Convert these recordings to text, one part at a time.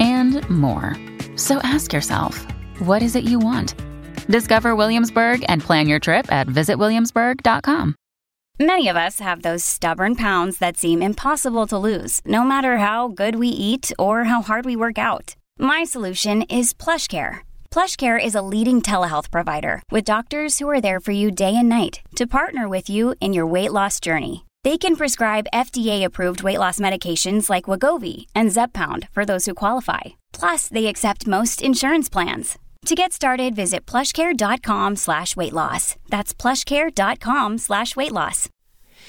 and more. So ask yourself, what is it you want? Discover Williamsburg and plan your trip at visitwilliamsburg.com. Many of us have those stubborn pounds that seem impossible to lose, no matter how good we eat or how hard we work out. My solution is PlushCare. PlushCare is a leading telehealth provider with doctors who are there for you day and night to partner with you in your weight loss journey. They can prescribe FDA-approved weight loss medications like Wagovi and Zepbound for those who qualify. Plus, they accept most insurance plans. To get started, visit plushcare.com slash weight loss. That's plushcare.com slash weight loss.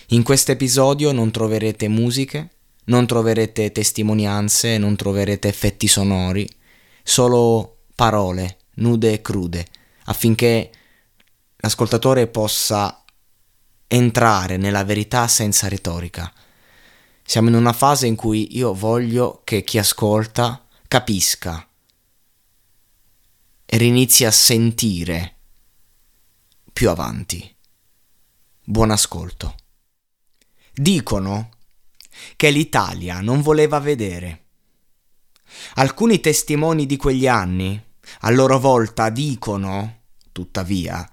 In questo episodio non troverete musiche, non troverete testimonianze, non troverete effetti sonori, solo parole nude e crude, affinché l'ascoltatore possa entrare nella verità senza retorica. Siamo in una fase in cui io voglio che chi ascolta capisca e rinizi a sentire più avanti. Buon ascolto. Dicono che l'Italia non voleva vedere. Alcuni testimoni di quegli anni, a loro volta, dicono, tuttavia,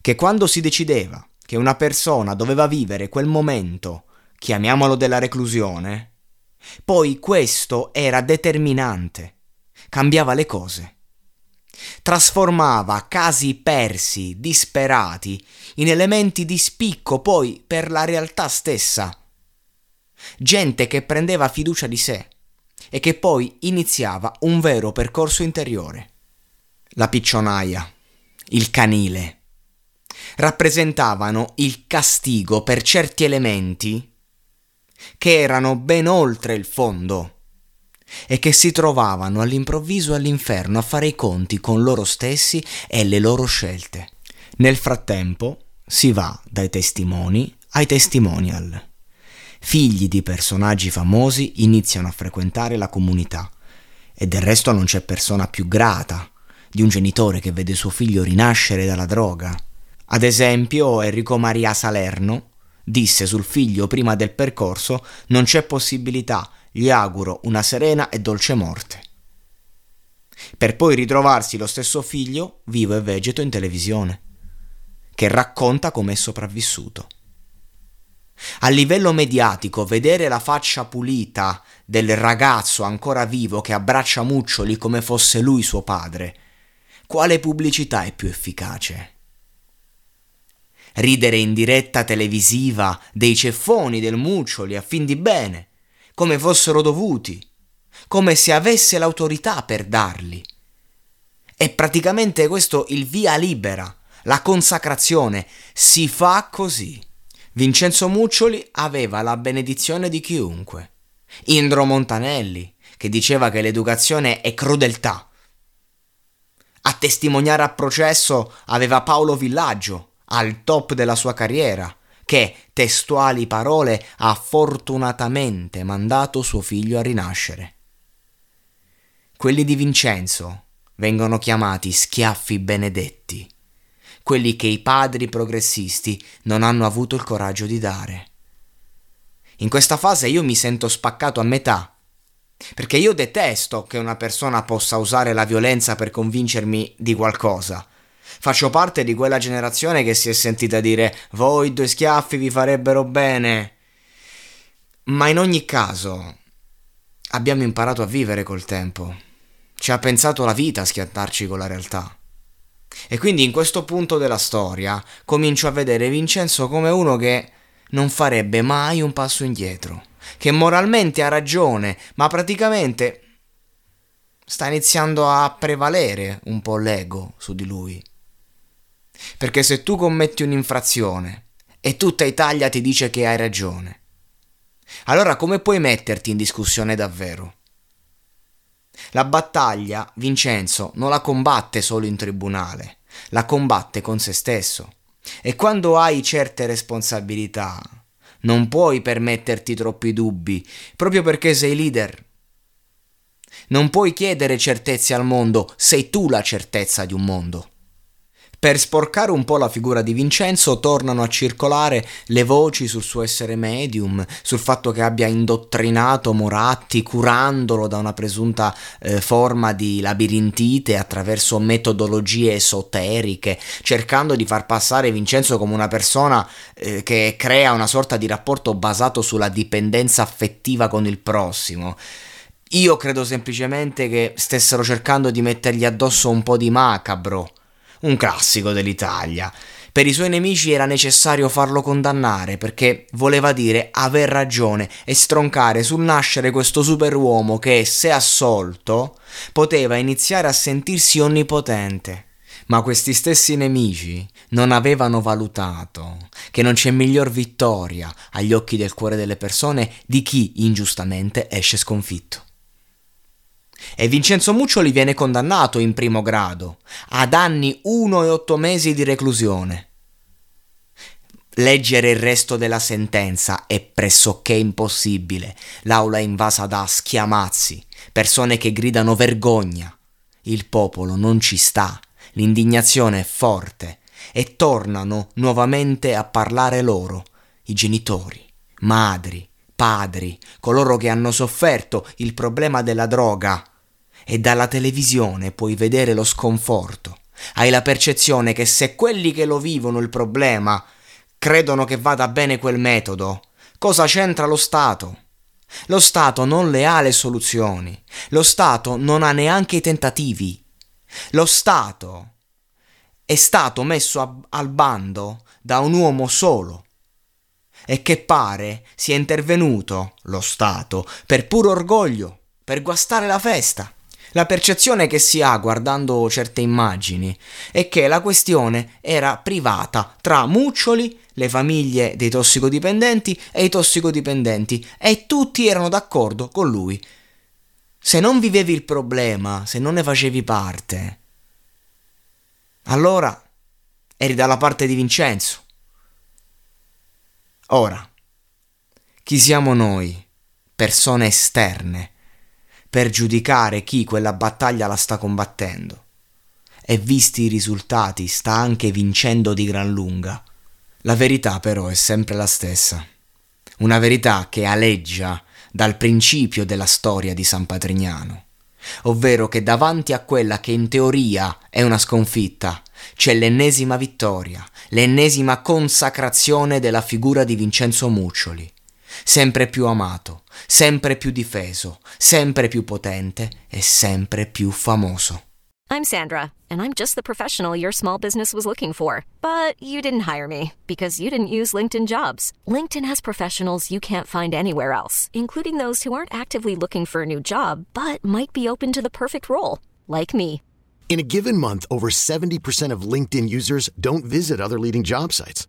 che quando si decideva che una persona doveva vivere quel momento, chiamiamolo della reclusione, poi questo era determinante, cambiava le cose. Trasformava casi persi, disperati, in elementi di spicco poi per la realtà stessa. Gente che prendeva fiducia di sé e che poi iniziava un vero percorso interiore. La piccionaia, il canile, rappresentavano il castigo per certi elementi che erano ben oltre il fondo e che si trovavano all'improvviso all'inferno a fare i conti con loro stessi e le loro scelte. Nel frattempo si va dai testimoni ai testimonial. Figli di personaggi famosi iniziano a frequentare la comunità e del resto non c'è persona più grata di un genitore che vede suo figlio rinascere dalla droga ad esempio, Enrico Maria Salerno disse sul figlio prima del percorso non c'è possibilità, gli auguro una serena e dolce morte. Per poi ritrovarsi lo stesso figlio vivo e vegeto in televisione, che racconta come è sopravvissuto. A livello mediatico, vedere la faccia pulita del ragazzo ancora vivo che abbraccia Muccioli come fosse lui suo padre, quale pubblicità è più efficace? Ridere in diretta televisiva dei ceffoni del Muccioli a fin di bene, come fossero dovuti, come se avesse l'autorità per darli. È praticamente questo il via libera, la consacrazione, si fa così. Vincenzo Muccioli aveva la benedizione di chiunque. Indro Montanelli, che diceva che l'educazione è crudeltà. A testimoniare a processo aveva Paolo Villaggio, al top della sua carriera, che, testuali parole, ha fortunatamente mandato suo figlio a rinascere. Quelli di Vincenzo vengono chiamati schiaffi benedetti, quelli che i padri progressisti non hanno avuto il coraggio di dare. In questa fase io mi sento spaccato a metà, perché io detesto che una persona possa usare la violenza per convincermi di qualcosa, Faccio parte di quella generazione che si è sentita dire voi due schiaffi vi farebbero bene. Ma in ogni caso abbiamo imparato a vivere col tempo. Ci ha pensato la vita a schiantarci con la realtà. E quindi in questo punto della storia comincio a vedere Vincenzo come uno che non farebbe mai un passo indietro, che moralmente ha ragione, ma praticamente sta iniziando a prevalere un po' l'ego su di lui. Perché se tu commetti un'infrazione e tutta Italia ti dice che hai ragione, allora come puoi metterti in discussione davvero? La battaglia Vincenzo non la combatte solo in tribunale, la combatte con se stesso. E quando hai certe responsabilità, non puoi permetterti troppi dubbi, proprio perché sei leader. Non puoi chiedere certezze al mondo, sei tu la certezza di un mondo. Per sporcare un po' la figura di Vincenzo tornano a circolare le voci sul suo essere medium, sul fatto che abbia indottrinato Moratti curandolo da una presunta eh, forma di labirintite attraverso metodologie esoteriche, cercando di far passare Vincenzo come una persona eh, che crea una sorta di rapporto basato sulla dipendenza affettiva con il prossimo. Io credo semplicemente che stessero cercando di mettergli addosso un po' di macabro un classico dell'Italia. Per i suoi nemici era necessario farlo condannare perché voleva dire aver ragione e stroncare sul nascere questo superuomo che, se assolto, poteva iniziare a sentirsi onnipotente. Ma questi stessi nemici non avevano valutato che non c'è miglior vittoria agli occhi del cuore delle persone di chi ingiustamente esce sconfitto e Vincenzo Muccioli viene condannato in primo grado ad anni 1 e 8 mesi di reclusione. Leggere il resto della sentenza è pressoché impossibile. L'aula è invasa da schiamazzi, persone che gridano vergogna. Il popolo non ci sta, l'indignazione è forte e tornano nuovamente a parlare loro, i genitori, madri, padri, coloro che hanno sofferto il problema della droga e dalla televisione puoi vedere lo sconforto. Hai la percezione che se quelli che lo vivono il problema credono che vada bene quel metodo, cosa c'entra lo Stato? Lo Stato non le ha le soluzioni, lo Stato non ha neanche i tentativi. Lo Stato è stato messo a, al bando da un uomo solo e che pare sia intervenuto, lo Stato, per puro orgoglio, per guastare la festa. La percezione che si ha guardando certe immagini è che la questione era privata tra Muccioli, le famiglie dei tossicodipendenti e i tossicodipendenti e tutti erano d'accordo con lui. Se non vivevi il problema, se non ne facevi parte, allora eri dalla parte di Vincenzo. Ora, chi siamo noi, persone esterne, per giudicare chi quella battaglia la sta combattendo. E visti i risultati sta anche vincendo di gran lunga. La verità però è sempre la stessa. Una verità che aleggia dal principio della storia di San Patrignano, ovvero che davanti a quella che in teoria è una sconfitta, c'è l'ennesima vittoria, l'ennesima consacrazione della figura di Vincenzo Muccioli, sempre più amato, sempre più difeso, sempre più potente e sempre più famoso. I'm Sandra, and I'm just the professional your small business was looking for. But you didn't hire me because you didn't use LinkedIn jobs. LinkedIn has professionals you can't find anywhere else, including those who aren't actively looking for a new job but might be open to the perfect role, like me. In a given month, over 70% of LinkedIn users don't visit other leading job sites.